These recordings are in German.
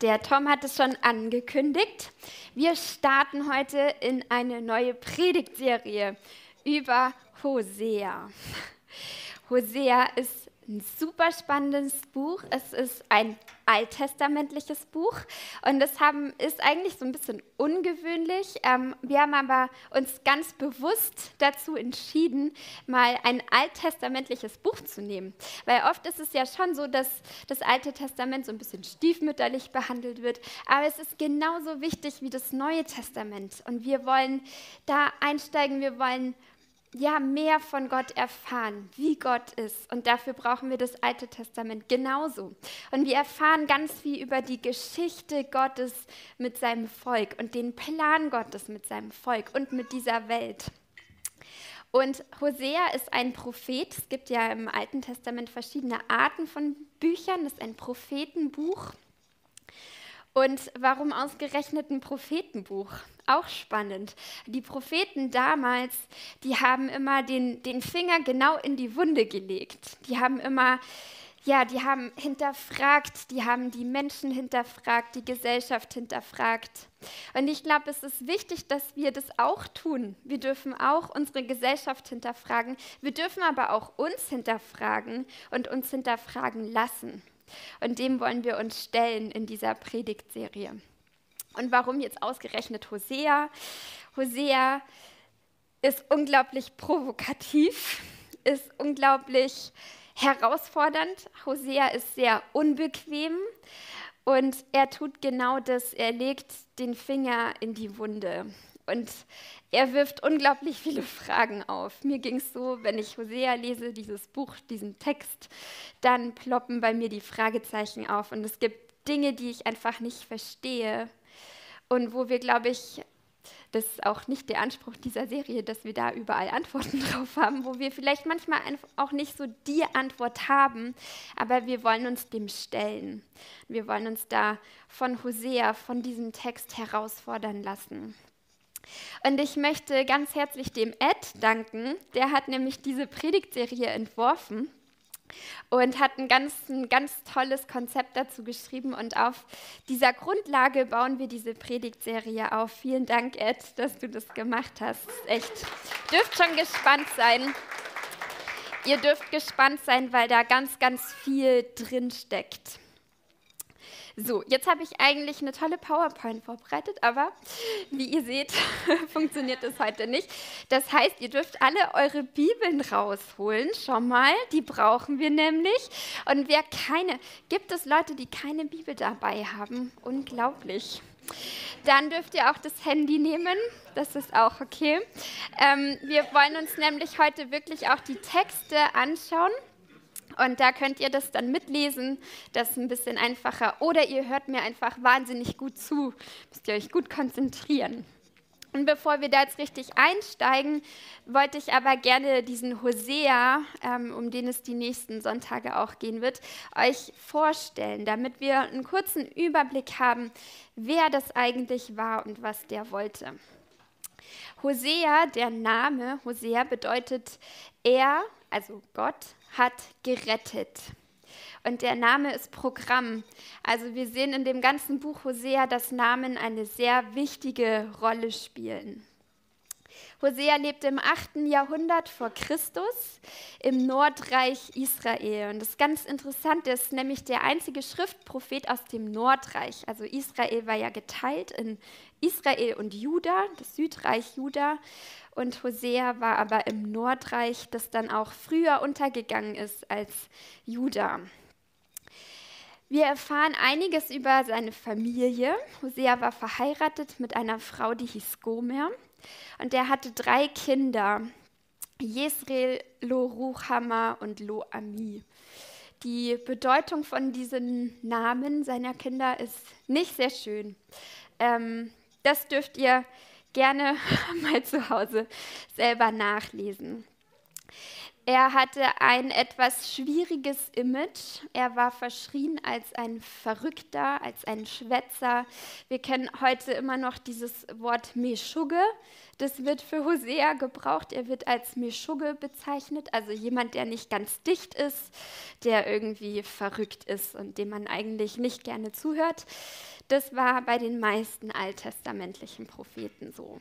Der Tom hat es schon angekündigt. Wir starten heute in eine neue Predigtserie über Hosea. Hosea ist ein super spannendes Buch. Es ist ein alttestamentliches Buch und das haben, ist eigentlich so ein bisschen ungewöhnlich. Ähm, wir haben aber uns ganz bewusst dazu entschieden, mal ein alttestamentliches Buch zu nehmen. Weil oft ist es ja schon so, dass das Alte Testament so ein bisschen stiefmütterlich behandelt wird, aber es ist genauso wichtig wie das Neue Testament. Und wir wollen da einsteigen, wir wollen ja, mehr von Gott erfahren, wie Gott ist. Und dafür brauchen wir das Alte Testament genauso. Und wir erfahren ganz viel über die Geschichte Gottes mit seinem Volk und den Plan Gottes mit seinem Volk und mit dieser Welt. Und Hosea ist ein Prophet. Es gibt ja im Alten Testament verschiedene Arten von Büchern. Das ist ein Prophetenbuch. Und warum ausgerechnet ein Prophetenbuch? Auch spannend. Die Propheten damals, die haben immer den, den Finger genau in die Wunde gelegt. Die haben immer, ja, die haben hinterfragt, die haben die Menschen hinterfragt, die Gesellschaft hinterfragt. Und ich glaube, es ist wichtig, dass wir das auch tun. Wir dürfen auch unsere Gesellschaft hinterfragen. Wir dürfen aber auch uns hinterfragen und uns hinterfragen lassen. Und dem wollen wir uns stellen in dieser Predigtserie. Und warum jetzt ausgerechnet Hosea? Hosea ist unglaublich provokativ, ist unglaublich herausfordernd. Hosea ist sehr unbequem und er tut genau das. Er legt den Finger in die Wunde. Und er wirft unglaublich viele Fragen auf. Mir ging es so, wenn ich Hosea lese, dieses Buch, diesen Text, dann ploppen bei mir die Fragezeichen auf. Und es gibt Dinge, die ich einfach nicht verstehe. Und wo wir, glaube ich, das ist auch nicht der Anspruch dieser Serie, dass wir da überall Antworten drauf haben, wo wir vielleicht manchmal auch nicht so die Antwort haben, aber wir wollen uns dem stellen. Wir wollen uns da von Hosea, von diesem Text herausfordern lassen. Und ich möchte ganz herzlich dem Ed danken. Der hat nämlich diese Predigtserie entworfen und hat ein ganz, ein ganz tolles Konzept dazu geschrieben. Und auf dieser Grundlage bauen wir diese Predigtserie auf. Vielen Dank, Ed, dass du das gemacht hast. Echt. Dürft schon gespannt sein. Ihr dürft gespannt sein, weil da ganz, ganz viel drin steckt. So, jetzt habe ich eigentlich eine tolle PowerPoint vorbereitet, aber wie ihr seht, funktioniert das heute nicht. Das heißt, ihr dürft alle eure Bibeln rausholen, schon mal, die brauchen wir nämlich. Und wer keine, gibt es Leute, die keine Bibel dabei haben? Unglaublich. Dann dürft ihr auch das Handy nehmen, das ist auch okay. Ähm, wir wollen uns nämlich heute wirklich auch die Texte anschauen. Und da könnt ihr das dann mitlesen. Das ist ein bisschen einfacher. Oder ihr hört mir einfach wahnsinnig gut zu. Müsst ihr euch gut konzentrieren. Und bevor wir da jetzt richtig einsteigen, wollte ich aber gerne diesen Hosea, ähm, um den es die nächsten Sonntage auch gehen wird, euch vorstellen, damit wir einen kurzen Überblick haben, wer das eigentlich war und was der wollte. Hosea, der Name Hosea bedeutet er, also Gott, hat gerettet. Und der Name ist Programm. Also wir sehen in dem ganzen Buch Hosea, dass Namen eine sehr wichtige Rolle spielen. Hosea lebte im 8. Jahrhundert vor Christus im Nordreich Israel. Und das ist ganz interessant, er ist nämlich der einzige Schriftprophet aus dem Nordreich. Also Israel war ja geteilt in Israel und Juda, das Südreich Juda. Und Hosea war aber im Nordreich, das dann auch früher untergegangen ist als Juda. Wir erfahren einiges über seine Familie. Hosea war verheiratet mit einer Frau, die hieß Gomer. Und er hatte drei Kinder, Jesreel, Lo Ruchama und Lo Ami. Die Bedeutung von diesen Namen seiner Kinder ist nicht sehr schön. Ähm, das dürft ihr gerne mal zu Hause selber nachlesen. Er hatte ein etwas schwieriges Image. Er war verschrien als ein Verrückter, als ein Schwätzer. Wir kennen heute immer noch dieses Wort Meschugge. Das wird für Hosea gebraucht. Er wird als Meschugge bezeichnet, also jemand, der nicht ganz dicht ist, der irgendwie verrückt ist und dem man eigentlich nicht gerne zuhört. Das war bei den meisten alttestamentlichen Propheten so.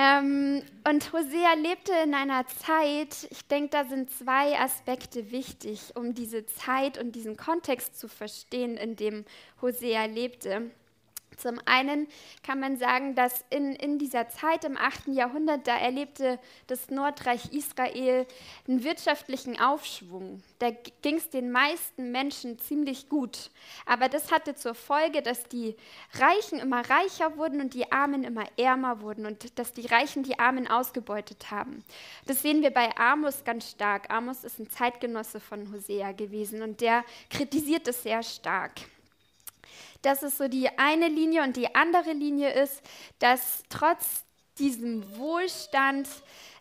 Ähm, und Hosea lebte in einer Zeit, ich denke, da sind zwei Aspekte wichtig, um diese Zeit und diesen Kontext zu verstehen, in dem Hosea lebte. Zum einen kann man sagen, dass in, in dieser Zeit im 8. Jahrhundert, da erlebte das Nordreich Israel einen wirtschaftlichen Aufschwung. Da ging es den meisten Menschen ziemlich gut. Aber das hatte zur Folge, dass die Reichen immer reicher wurden und die Armen immer ärmer wurden und dass die Reichen die Armen ausgebeutet haben. Das sehen wir bei Amos ganz stark. Amos ist ein Zeitgenosse von Hosea gewesen und der kritisiert es sehr stark. Das ist so die eine Linie und die andere Linie ist, dass trotz diesem Wohlstand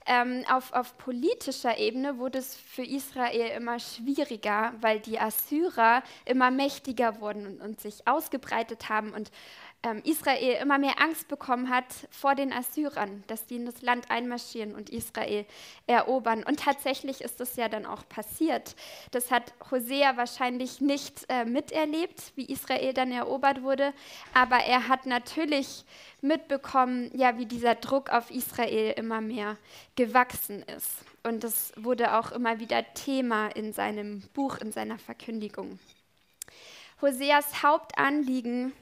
ähm, auf, auf politischer Ebene wurde es für Israel immer schwieriger, weil die Assyrer immer mächtiger wurden und, und sich ausgebreitet haben und Israel immer mehr Angst bekommen hat vor den Assyrern, dass die in das Land einmarschieren und Israel erobern. Und tatsächlich ist das ja dann auch passiert. Das hat Hosea wahrscheinlich nicht äh, miterlebt, wie Israel dann erobert wurde, aber er hat natürlich mitbekommen, ja, wie dieser Druck auf Israel immer mehr gewachsen ist. Und das wurde auch immer wieder Thema in seinem Buch, in seiner Verkündigung. Hoseas Hauptanliegen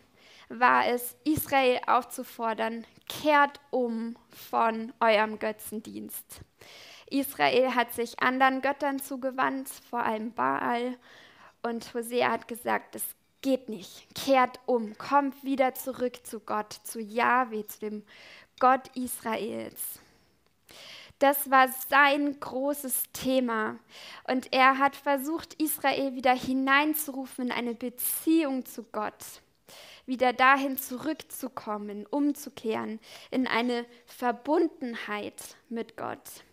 war es, Israel aufzufordern, kehrt um von eurem Götzendienst. Israel hat sich anderen Göttern zugewandt, vor allem Baal. Und Hosea hat gesagt, es geht nicht. Kehrt um, kommt wieder zurück zu Gott, zu Yahweh, zu dem Gott Israels. Das war sein großes Thema. Und er hat versucht, Israel wieder hineinzurufen in eine Beziehung zu Gott wieder dahin zurückzukommen, umzukehren in eine Verbundenheit mit Gott.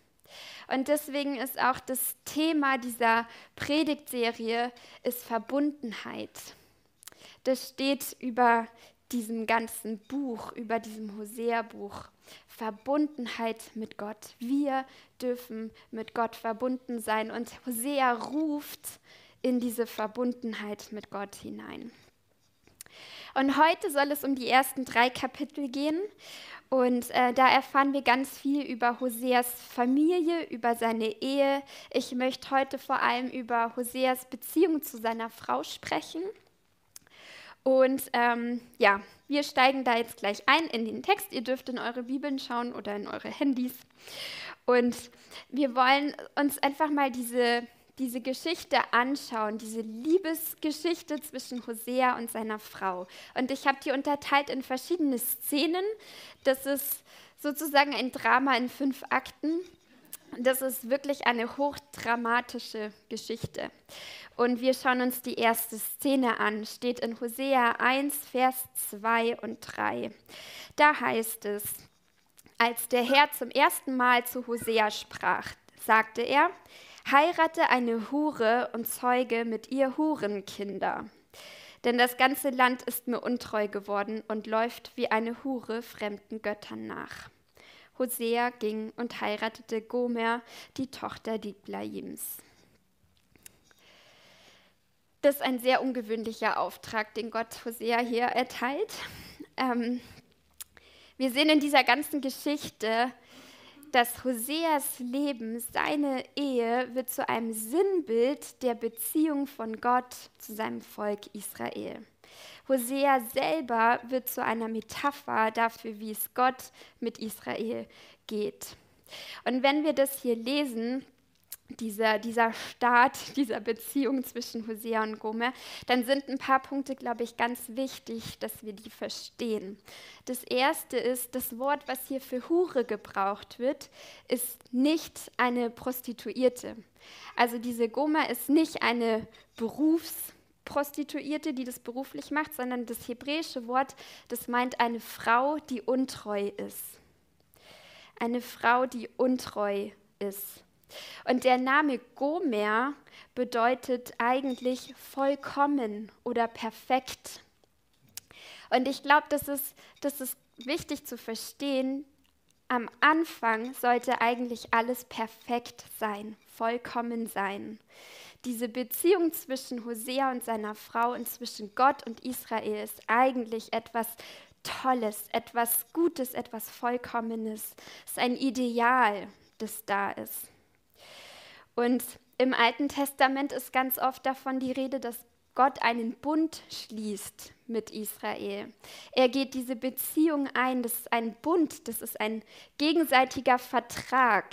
Und deswegen ist auch das Thema dieser Predigtserie ist Verbundenheit. Das steht über diesem ganzen Buch, über diesem Hosea-Buch. Verbundenheit mit Gott. Wir dürfen mit Gott verbunden sein und Hosea ruft in diese Verbundenheit mit Gott hinein. Und heute soll es um die ersten drei Kapitel gehen. Und äh, da erfahren wir ganz viel über Hoseas Familie, über seine Ehe. Ich möchte heute vor allem über Hoseas Beziehung zu seiner Frau sprechen. Und ähm, ja, wir steigen da jetzt gleich ein in den Text. Ihr dürft in eure Bibeln schauen oder in eure Handys. Und wir wollen uns einfach mal diese diese Geschichte anschauen, diese Liebesgeschichte zwischen Hosea und seiner Frau. Und ich habe die unterteilt in verschiedene Szenen. Das ist sozusagen ein Drama in fünf Akten. Das ist wirklich eine hochdramatische Geschichte. Und wir schauen uns die erste Szene an, steht in Hosea 1, Vers 2 und 3. Da heißt es, als der Herr zum ersten Mal zu Hosea sprach, sagte er, heirate eine Hure und zeuge mit ihr Hurenkinder. Denn das ganze Land ist mir untreu geworden und läuft wie eine Hure fremden Göttern nach. Hosea ging und heiratete Gomer, die Tochter Diblaims. Das ist ein sehr ungewöhnlicher Auftrag, den Gott Hosea hier erteilt. Ähm, wir sehen in dieser ganzen Geschichte, dass Hoseas Leben, seine Ehe, wird zu einem Sinnbild der Beziehung von Gott zu seinem Volk Israel. Hosea selber wird zu einer Metapher dafür, wie es Gott mit Israel geht. Und wenn wir das hier lesen, dieser, dieser Start dieser Beziehung zwischen Hosea und Gomer, dann sind ein paar Punkte, glaube ich, ganz wichtig, dass wir die verstehen. Das erste ist, das Wort, was hier für Hure gebraucht wird, ist nicht eine Prostituierte. Also diese Gomer ist nicht eine Berufsprostituierte, die das beruflich macht, sondern das hebräische Wort, das meint eine Frau, die untreu ist. Eine Frau, die untreu ist Und der Name Gomer bedeutet eigentlich vollkommen oder perfekt. Und ich glaube, das ist, das ist wichtig zu verstehen. Am Anfang sollte eigentlich alles perfekt sein, vollkommen sein. Diese Beziehung zwischen Hosea und seiner Frau und zwischen Gott und Israel ist eigentlich etwas Tolles, etwas Gutes, etwas Vollkommenes. Es ist ein Ideal, das da ist. Und im Alten Testament ist ganz oft davon die Rede, dass Gott einen Bund schließt mit Israel. Er geht diese Beziehung ein. Das ist ein Bund, das ist ein gegenseitiger Vertrag.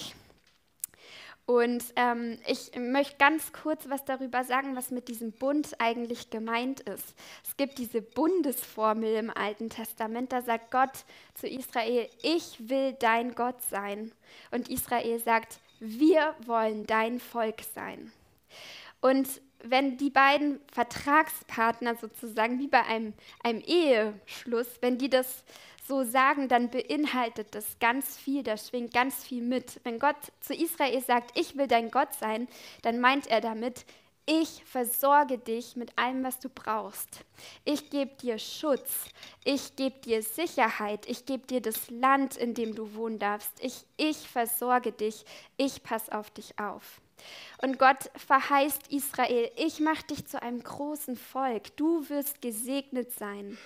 Und ähm, ich möchte ganz kurz was darüber sagen, was mit diesem Bund eigentlich gemeint ist. Es gibt diese Bundesformel im Alten Testament, da sagt Gott zu Israel, ich will dein Gott sein. Und Israel sagt, wir wollen dein Volk sein. Und wenn die beiden Vertragspartner sozusagen, wie bei einem, einem Eheschluss, wenn die das so sagen, dann beinhaltet das ganz viel, da schwingt ganz viel mit. Wenn Gott zu Israel sagt, ich will dein Gott sein, dann meint er damit, ich versorge dich mit allem, was du brauchst. Ich gebe dir Schutz. Ich gebe dir Sicherheit. Ich gebe dir das Land, in dem du wohnen darfst. Ich, ich versorge dich. Ich passe auf dich auf. Und Gott verheißt Israel, ich mache dich zu einem großen Volk, du wirst gesegnet sein.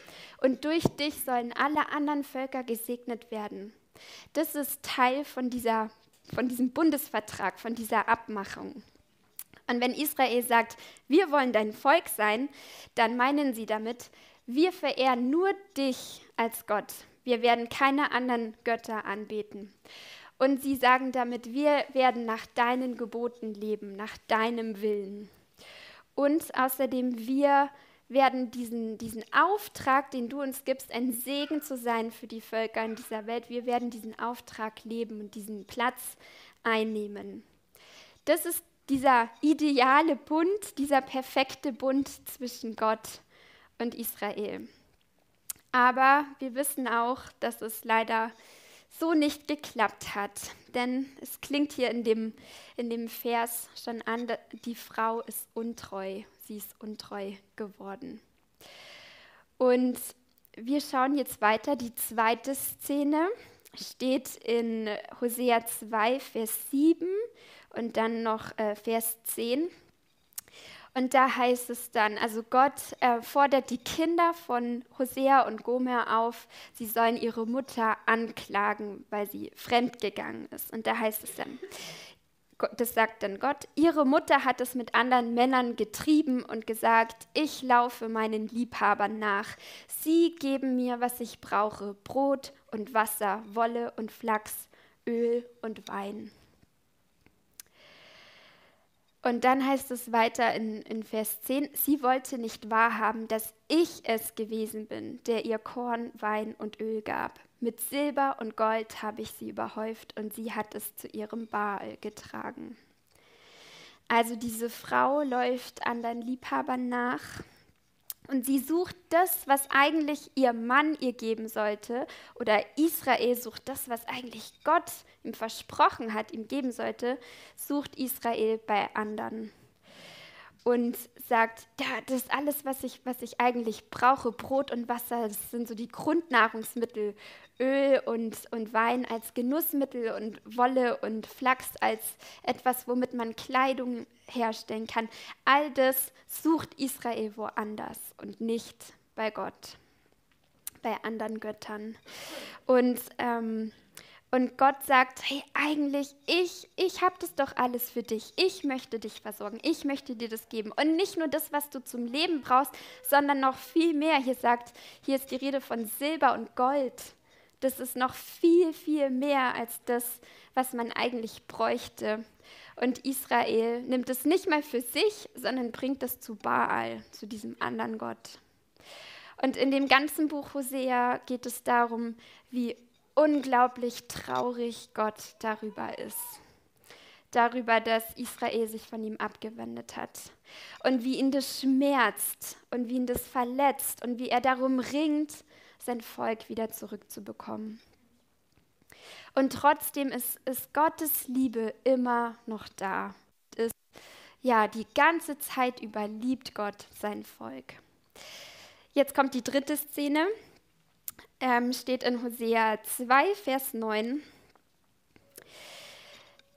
Und durch dich sollen alle anderen Völker gesegnet werden. Das ist Teil von, dieser, von diesem Bundesvertrag, von dieser Abmachung. Und wenn Israel sagt, wir wollen dein Volk sein, dann meinen sie damit, wir verehren nur dich als Gott. Wir werden keine anderen Götter anbeten. Und sie sagen damit, wir werden nach deinen Geboten leben, nach deinem Willen. Und außerdem, wir werden diesen, diesen Auftrag, den du uns gibst, ein Segen zu sein für die Völker in dieser Welt, wir werden diesen Auftrag leben und diesen Platz einnehmen. Das ist dieser ideale Bund, dieser perfekte Bund zwischen Gott und Israel. Aber wir wissen auch, dass es leider so nicht geklappt hat. Denn es klingt hier in dem, in dem Vers schon an, die Frau ist untreu, sie ist untreu geworden. Und wir schauen jetzt weiter. Die zweite Szene steht in Hosea 2, Vers 7 und dann noch äh, Vers 10. Und da heißt es dann, also Gott äh, fordert die Kinder von Hosea und Gomer auf, sie sollen ihre Mutter anklagen, weil sie fremdgegangen ist. Und da heißt es dann, das sagt dann Gott, ihre Mutter hat es mit anderen Männern getrieben und gesagt, ich laufe meinen Liebhabern nach. Sie geben mir, was ich brauche, Brot und Wasser, Wolle und Flachs, Öl und Wein. Und dann heißt es weiter in, in Vers 10, sie wollte nicht wahrhaben, dass ich es gewesen bin, der ihr Korn, Wein und Öl gab. Mit Silber und Gold habe ich sie überhäuft und sie hat es zu ihrem Baal getragen. Also diese Frau läuft anderen Liebhabern nach und sie sucht das, was eigentlich ihr Mann ihr geben sollte, oder Israel sucht das, was eigentlich Gott ihm versprochen hat, ihm geben sollte, sucht Israel bei anderen und sagt, ja, das ist alles, was ich, was ich eigentlich brauche. Brot und Wasser, das sind so die Grundnahrungsmittel. Öl und, und Wein als Genussmittel und Wolle und Flachs als etwas, womit man Kleidung herstellen kann. All das sucht Israel woanders und nicht bei Gott, bei anderen Göttern. Und ähm, und Gott sagt, hey, eigentlich, ich, ich habe das doch alles für dich. Ich möchte dich versorgen. Ich möchte dir das geben. Und nicht nur das, was du zum Leben brauchst, sondern noch viel mehr. Hier sagt, hier ist die Rede von Silber und Gold. Das ist noch viel, viel mehr als das, was man eigentlich bräuchte. Und Israel nimmt es nicht mal für sich, sondern bringt es zu Baal, zu diesem anderen Gott. Und in dem ganzen Buch Hosea geht es darum, wie unglaublich traurig Gott darüber ist. Darüber, dass Israel sich von ihm abgewendet hat. Und wie ihn das schmerzt und wie ihn das verletzt und wie er darum ringt, sein Volk wieder zurückzubekommen. Und trotzdem ist, ist Gottes Liebe immer noch da. Ist, ja, die ganze Zeit über liebt Gott sein Volk. Jetzt kommt die dritte Szene, ähm, steht in Hosea 2, Vers 9.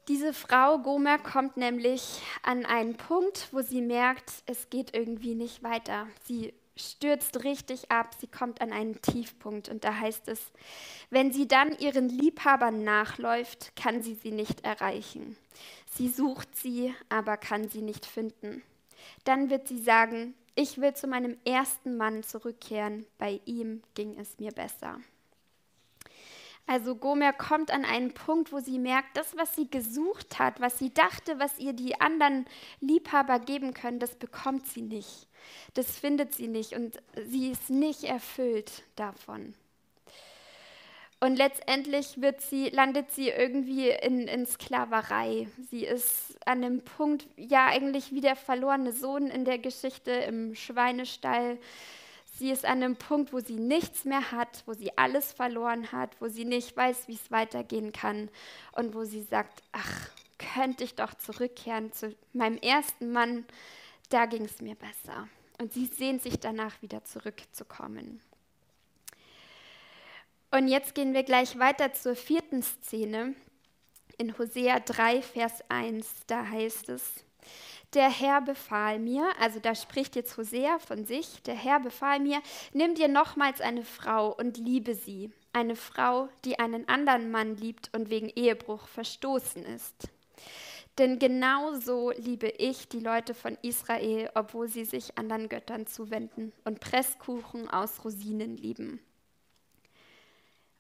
Diese Frau Gomer kommt nämlich an einen Punkt, wo sie merkt, es geht irgendwie nicht weiter. Sie stürzt richtig ab, sie kommt an einen Tiefpunkt und da heißt es, wenn sie dann ihren Liebhabern nachläuft, kann sie sie nicht erreichen. Sie sucht sie, aber kann sie nicht finden. Dann wird sie sagen, ich will zu meinem ersten Mann zurückkehren, bei ihm ging es mir besser. Also Gomer kommt an einen Punkt, wo sie merkt, das, was sie gesucht hat, was sie dachte, was ihr die anderen Liebhaber geben können, das bekommt sie nicht. Das findet sie nicht und sie ist nicht erfüllt davon. Und letztendlich wird sie, landet sie irgendwie in, in Sklaverei. Sie ist an einem Punkt, ja eigentlich wie der verlorene Sohn in der Geschichte im Schweinestall. Sie ist an einem Punkt, wo sie nichts mehr hat, wo sie alles verloren hat, wo sie nicht weiß, wie es weitergehen kann und wo sie sagt, ach, könnte ich doch zurückkehren zu meinem ersten Mann, da ging es mir besser. Und sie sehnt sich danach wieder zurückzukommen. Und jetzt gehen wir gleich weiter zur vierten Szene in Hosea 3, Vers 1. Da heißt es, der Herr befahl mir, also da spricht jetzt Hosea von sich, der Herr befahl mir, nimm dir nochmals eine Frau und liebe sie, eine Frau, die einen anderen Mann liebt und wegen Ehebruch verstoßen ist. Denn genauso liebe ich die Leute von Israel, obwohl sie sich anderen Göttern zuwenden und Presskuchen aus Rosinen lieben.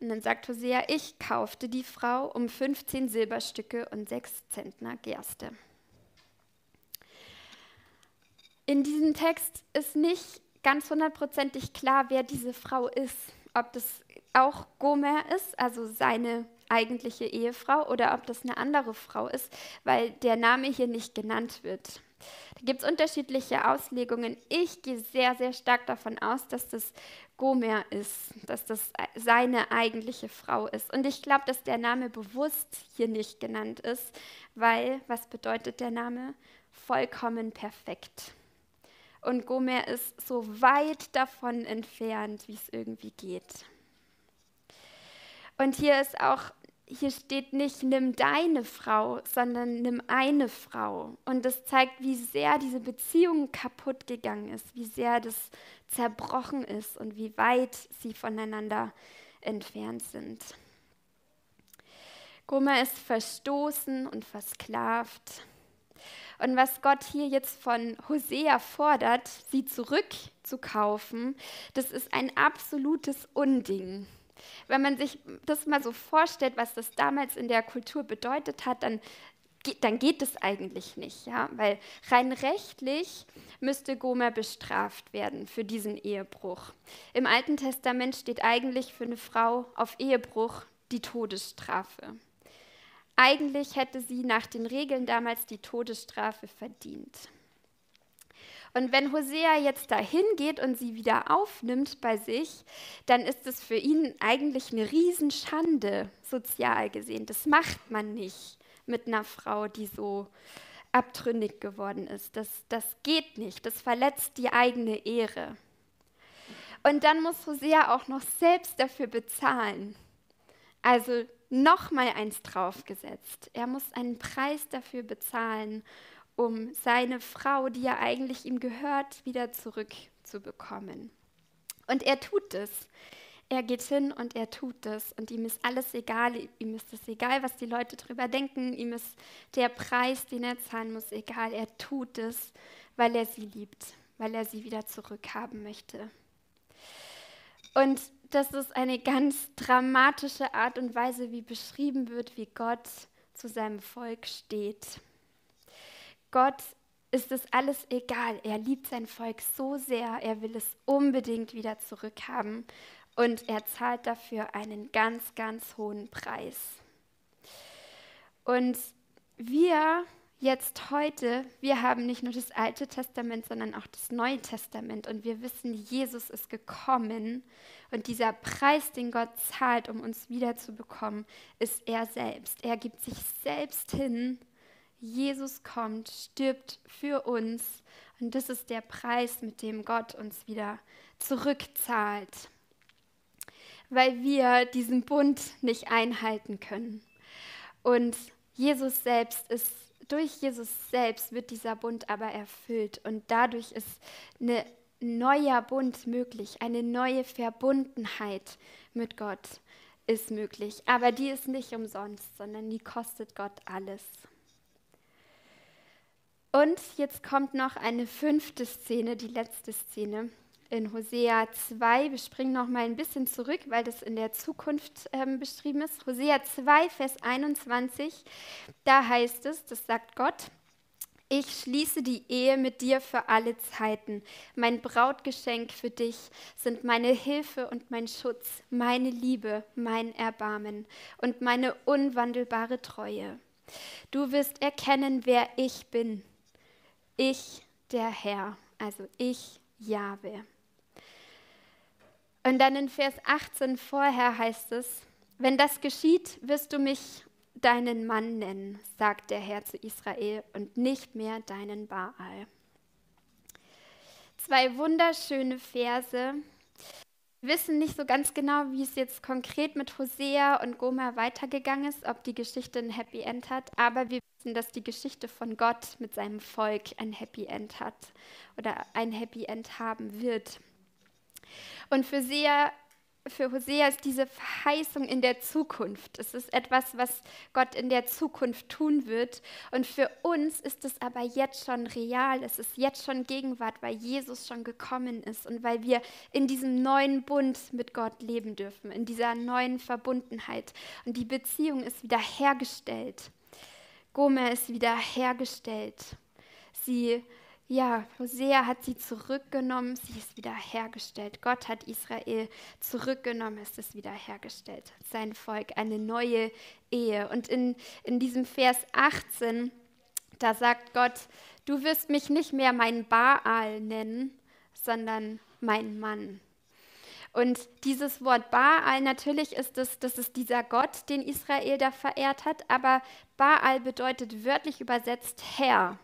Und dann sagt Hosea, ich kaufte die Frau um 15 Silberstücke und 6 Zentner Gerste. In diesem Text ist nicht ganz hundertprozentig klar, wer diese Frau ist. Ob das auch Gomer ist, also seine eigentliche Ehefrau, oder ob das eine andere Frau ist, weil der Name hier nicht genannt wird. Da gibt es unterschiedliche Auslegungen. Ich gehe sehr, sehr stark davon aus, dass das Gomer ist, dass das seine eigentliche Frau ist. Und ich glaube, dass der Name bewusst hier nicht genannt ist, weil, was bedeutet der Name? Vollkommen perfekt. Und Gomer ist so weit davon entfernt, wie es irgendwie geht. Und hier ist auch hier steht nicht, nimm deine Frau, sondern nimm eine Frau. Und das zeigt, wie sehr diese Beziehung kaputt gegangen ist, wie sehr das zerbrochen ist und wie weit sie voneinander entfernt sind. Gomer ist verstoßen und versklavt. Und was Gott hier jetzt von Hosea fordert, sie zurückzukaufen, das ist ein absolutes Unding. Wenn man sich das mal so vorstellt, was das damals in der Kultur bedeutet hat, dann dann geht es eigentlich nicht, ja, weil rein rechtlich müsste Gomer bestraft werden für diesen Ehebruch. Im Alten Testament steht eigentlich für eine Frau auf Ehebruch die Todesstrafe. Eigentlich hätte sie nach den Regeln damals die Todesstrafe verdient. Und wenn Hosea jetzt dahin geht und sie wieder aufnimmt bei sich, dann ist es für ihn eigentlich eine Riesenschande, sozial gesehen. Das macht man nicht mit einer Frau, die so abtrünnig geworden ist. Das, das geht nicht. Das verletzt die eigene Ehre. Und dann muss Hosea auch noch selbst dafür bezahlen. Also nochmal eins draufgesetzt. Er muss einen Preis dafür bezahlen um seine Frau, die ja eigentlich ihm gehört, wieder zurückzubekommen. Und er tut es. Er geht hin und er tut es. Und ihm ist alles egal. Ihm ist es egal, was die Leute darüber denken. Ihm ist der Preis, den er zahlen muss, egal. Er tut es, weil er sie liebt, weil er sie wieder zurückhaben möchte. Und das ist eine ganz dramatische Art und Weise, wie beschrieben wird, wie Gott zu seinem Volk steht. Gott ist es alles egal. Er liebt sein Volk so sehr, er will es unbedingt wieder zurückhaben und er zahlt dafür einen ganz, ganz hohen Preis. Und wir jetzt heute, wir haben nicht nur das Alte Testament, sondern auch das Neue Testament und wir wissen, Jesus ist gekommen und dieser Preis, den Gott zahlt, um uns wiederzubekommen, ist er selbst. Er gibt sich selbst hin. Jesus kommt, stirbt für uns und das ist der Preis, mit dem Gott uns wieder zurückzahlt, weil wir diesen Bund nicht einhalten können. Und Jesus selbst ist, durch Jesus selbst wird dieser Bund aber erfüllt und dadurch ist ein neuer Bund möglich, eine neue Verbundenheit mit Gott ist möglich. Aber die ist nicht umsonst, sondern die kostet Gott alles. Und jetzt kommt noch eine fünfte Szene, die letzte Szene in Hosea 2. Wir springen noch mal ein bisschen zurück, weil das in der Zukunft ähm, beschrieben ist. Hosea 2, Vers 21, da heißt es, das sagt Gott, ich schließe die Ehe mit dir für alle Zeiten. Mein Brautgeschenk für dich sind meine Hilfe und mein Schutz, meine Liebe, mein Erbarmen und meine unwandelbare Treue. Du wirst erkennen, wer ich bin. Ich, der Herr, also ich, Jahwe. Und dann in Vers 18 vorher heißt es, wenn das geschieht, wirst du mich deinen Mann nennen, sagt der Herr zu Israel, und nicht mehr deinen Baal. Zwei wunderschöne Verse. Wir wissen nicht so ganz genau, wie es jetzt konkret mit Hosea und Gomer weitergegangen ist, ob die Geschichte ein Happy End hat, aber wir wissen, dass die Geschichte von Gott mit seinem Volk ein Happy End hat oder ein Happy End haben wird. Und für, Hosea, für Hosea ist diese Verheißung in der Zukunft. Es ist etwas, was Gott in der Zukunft tun wird. Und für uns ist es aber jetzt schon real. Es ist jetzt schon Gegenwart, weil Jesus schon gekommen ist und weil wir in diesem neuen Bund mit Gott leben dürfen, in dieser neuen Verbundenheit. Und die Beziehung ist wieder hergestellt. Gomer ist wieder hergestellt. Sie ja, Hosea hat sie zurückgenommen, sie ist wiederhergestellt. Gott hat Israel zurückgenommen, es ist wiederhergestellt. Sein Volk, eine neue Ehe. Und in, in diesem Vers 18, da sagt Gott, du wirst mich nicht mehr mein Baal nennen, sondern mein Mann. Und dieses Wort Baal, natürlich ist es, das ist dieser Gott, den Israel da verehrt hat, aber Baal bedeutet wörtlich übersetzt Herr.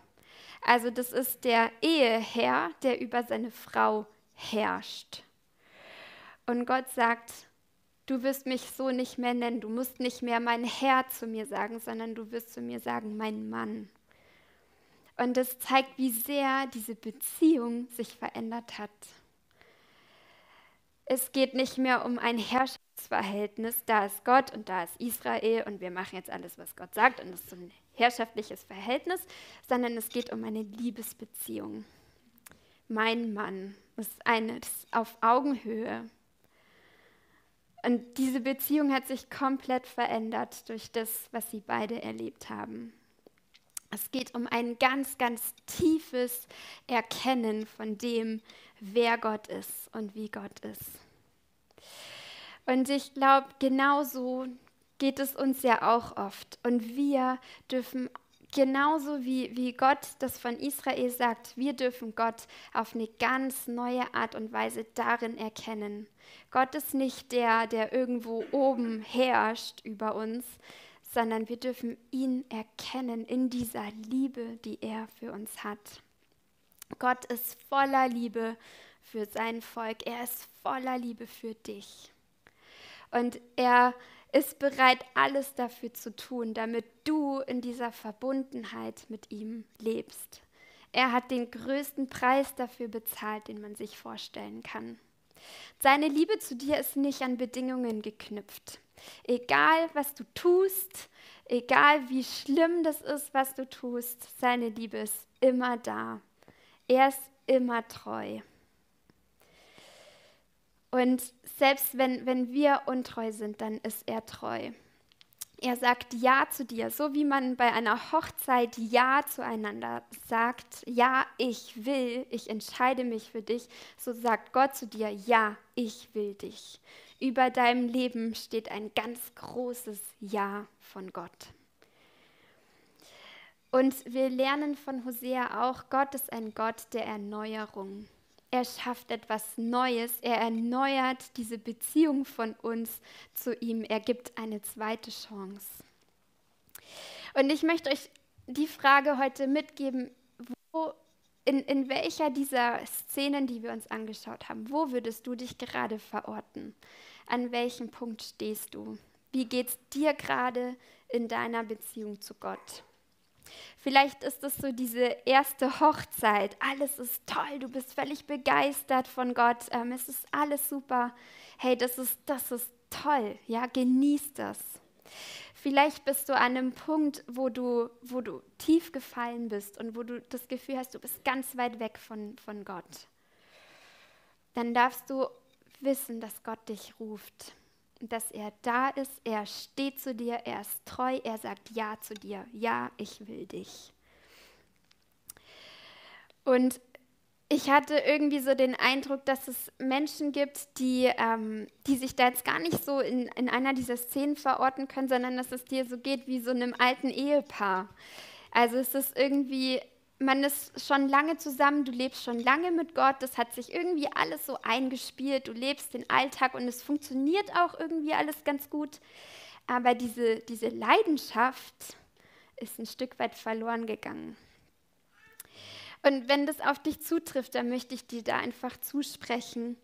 Also das ist der Eheherr, der über seine Frau herrscht. Und Gott sagt, du wirst mich so nicht mehr nennen, du musst nicht mehr mein Herr zu mir sagen, sondern du wirst zu mir sagen, mein Mann. Und das zeigt, wie sehr diese Beziehung sich verändert hat. Es geht nicht mehr um ein Herrschaftsverhältnis, da ist Gott und da ist Israel und wir machen jetzt alles, was Gott sagt und das ist so ein herrschaftliches Verhältnis, sondern es geht um eine Liebesbeziehung. Mein Mann ist eine ist auf Augenhöhe. Und diese Beziehung hat sich komplett verändert durch das, was sie beide erlebt haben. Es geht um ein ganz, ganz tiefes Erkennen von dem, wer Gott ist und wie Gott ist. Und ich glaube, genauso geht es uns ja auch oft. Und wir dürfen genauso wie, wie Gott das von Israel sagt, wir dürfen Gott auf eine ganz neue Art und Weise darin erkennen. Gott ist nicht der, der irgendwo oben herrscht über uns, sondern wir dürfen ihn erkennen in dieser Liebe, die er für uns hat. Gott ist voller Liebe für sein Volk. Er ist voller Liebe für dich. Und er ist bereit, alles dafür zu tun, damit du in dieser Verbundenheit mit ihm lebst. Er hat den größten Preis dafür bezahlt, den man sich vorstellen kann. Seine Liebe zu dir ist nicht an Bedingungen geknüpft. Egal, was du tust, egal wie schlimm das ist, was du tust, seine Liebe ist immer da. Er ist immer treu. Und selbst wenn, wenn wir untreu sind, dann ist er treu. Er sagt Ja zu dir, so wie man bei einer Hochzeit Ja zueinander sagt, Ja, ich will, ich entscheide mich für dich, so sagt Gott zu dir, Ja, ich will dich. Über deinem Leben steht ein ganz großes Ja von Gott. Und wir lernen von Hosea auch, Gott ist ein Gott der Erneuerung. Er schafft etwas Neues, er erneuert diese Beziehung von uns zu ihm, er gibt eine zweite Chance. Und ich möchte euch die Frage heute mitgeben, wo, in, in welcher dieser Szenen, die wir uns angeschaut haben, wo würdest du dich gerade verorten? An welchem Punkt stehst du? Wie geht es dir gerade in deiner Beziehung zu Gott? Vielleicht ist es so diese erste Hochzeit. Alles ist toll, du bist völlig begeistert von Gott. Ähm, es ist alles super. Hey, das ist, das ist toll. Ja, genieß das. Vielleicht bist du an einem Punkt, wo du, wo du tief gefallen bist und wo du das Gefühl hast, du bist ganz weit weg von, von Gott. Dann darfst du wissen, dass Gott dich ruft dass er da ist, er steht zu dir, er ist treu, er sagt Ja zu dir, ja, ich will dich. Und ich hatte irgendwie so den Eindruck, dass es Menschen gibt, die, ähm, die sich da jetzt gar nicht so in, in einer dieser Szenen verorten können, sondern dass es dir so geht wie so einem alten Ehepaar. Also es ist irgendwie man ist schon lange zusammen, du lebst schon lange mit Gott, das hat sich irgendwie alles so eingespielt, du lebst den Alltag und es funktioniert auch irgendwie alles ganz gut. Aber diese, diese Leidenschaft ist ein Stück weit verloren gegangen. Und wenn das auf dich zutrifft, dann möchte ich dir da einfach zusprechen.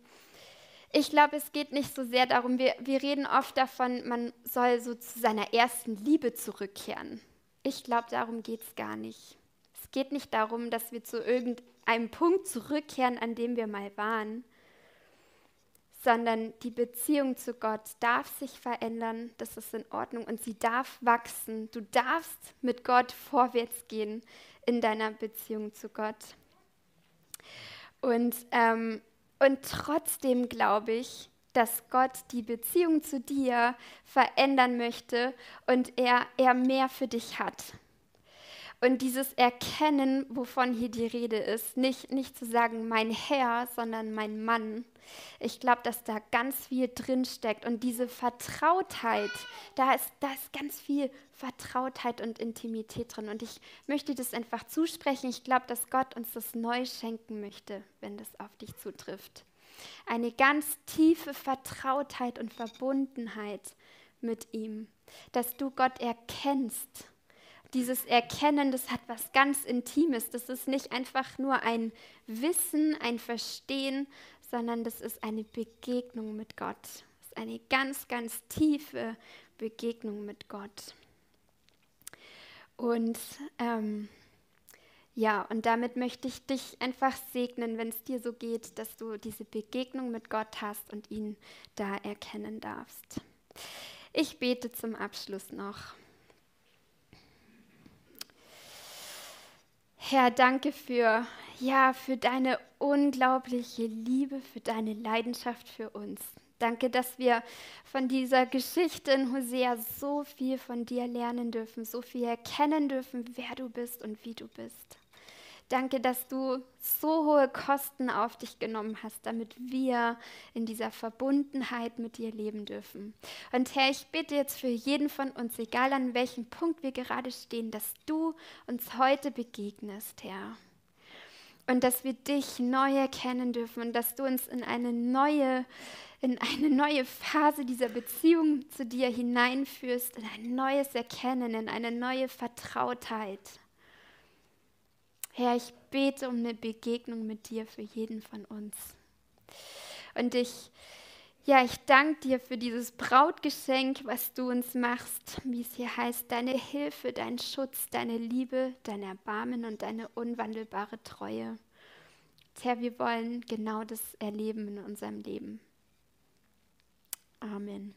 Ich glaube, es geht nicht so sehr darum, wir, wir reden oft davon, man soll so zu seiner ersten Liebe zurückkehren. Ich glaube, darum geht es gar nicht. Es geht nicht darum, dass wir zu irgendeinem Punkt zurückkehren, an dem wir mal waren, sondern die Beziehung zu Gott darf sich verändern, das ist in Ordnung und sie darf wachsen. Du darfst mit Gott vorwärts gehen in deiner Beziehung zu Gott. Und, ähm, und trotzdem glaube ich, dass Gott die Beziehung zu dir verändern möchte und er, er mehr für dich hat. Und dieses Erkennen, wovon hier die Rede ist, nicht, nicht zu sagen mein Herr, sondern mein Mann. Ich glaube, dass da ganz viel drin steckt und diese Vertrautheit, da ist, da ist ganz viel Vertrautheit und Intimität drin. Und ich möchte das einfach zusprechen. Ich glaube, dass Gott uns das neu schenken möchte, wenn das auf dich zutrifft. Eine ganz tiefe Vertrautheit und Verbundenheit mit ihm, dass du Gott erkennst dieses Erkennen, das hat was ganz Intimes. Das ist nicht einfach nur ein Wissen, ein Verstehen, sondern das ist eine Begegnung mit Gott. Das ist eine ganz, ganz tiefe Begegnung mit Gott. Und ähm, ja, und damit möchte ich dich einfach segnen, wenn es dir so geht, dass du diese Begegnung mit Gott hast und ihn da erkennen darfst. Ich bete zum Abschluss noch. Herr, danke für, ja, für deine unglaubliche Liebe, für deine Leidenschaft für uns. Danke, dass wir von dieser Geschichte in Hosea so viel von dir lernen dürfen, so viel erkennen dürfen, wer du bist und wie du bist. Danke, dass du so hohe Kosten auf dich genommen hast, damit wir in dieser Verbundenheit mit dir leben dürfen. Und Herr, ich bitte jetzt für jeden von uns, egal an welchem Punkt wir gerade stehen, dass du uns heute begegnest, Herr. Und dass wir dich neu erkennen dürfen und dass du uns in eine neue, in eine neue Phase dieser Beziehung zu dir hineinführst, in ein neues Erkennen, in eine neue Vertrautheit. Herr, ich bete um eine Begegnung mit dir für jeden von uns. Und ich, ja, ich danke dir für dieses Brautgeschenk, was du uns machst, wie es hier heißt, deine Hilfe, dein Schutz, deine Liebe, dein Erbarmen und deine unwandelbare Treue. Herr, wir wollen genau das erleben in unserem Leben. Amen.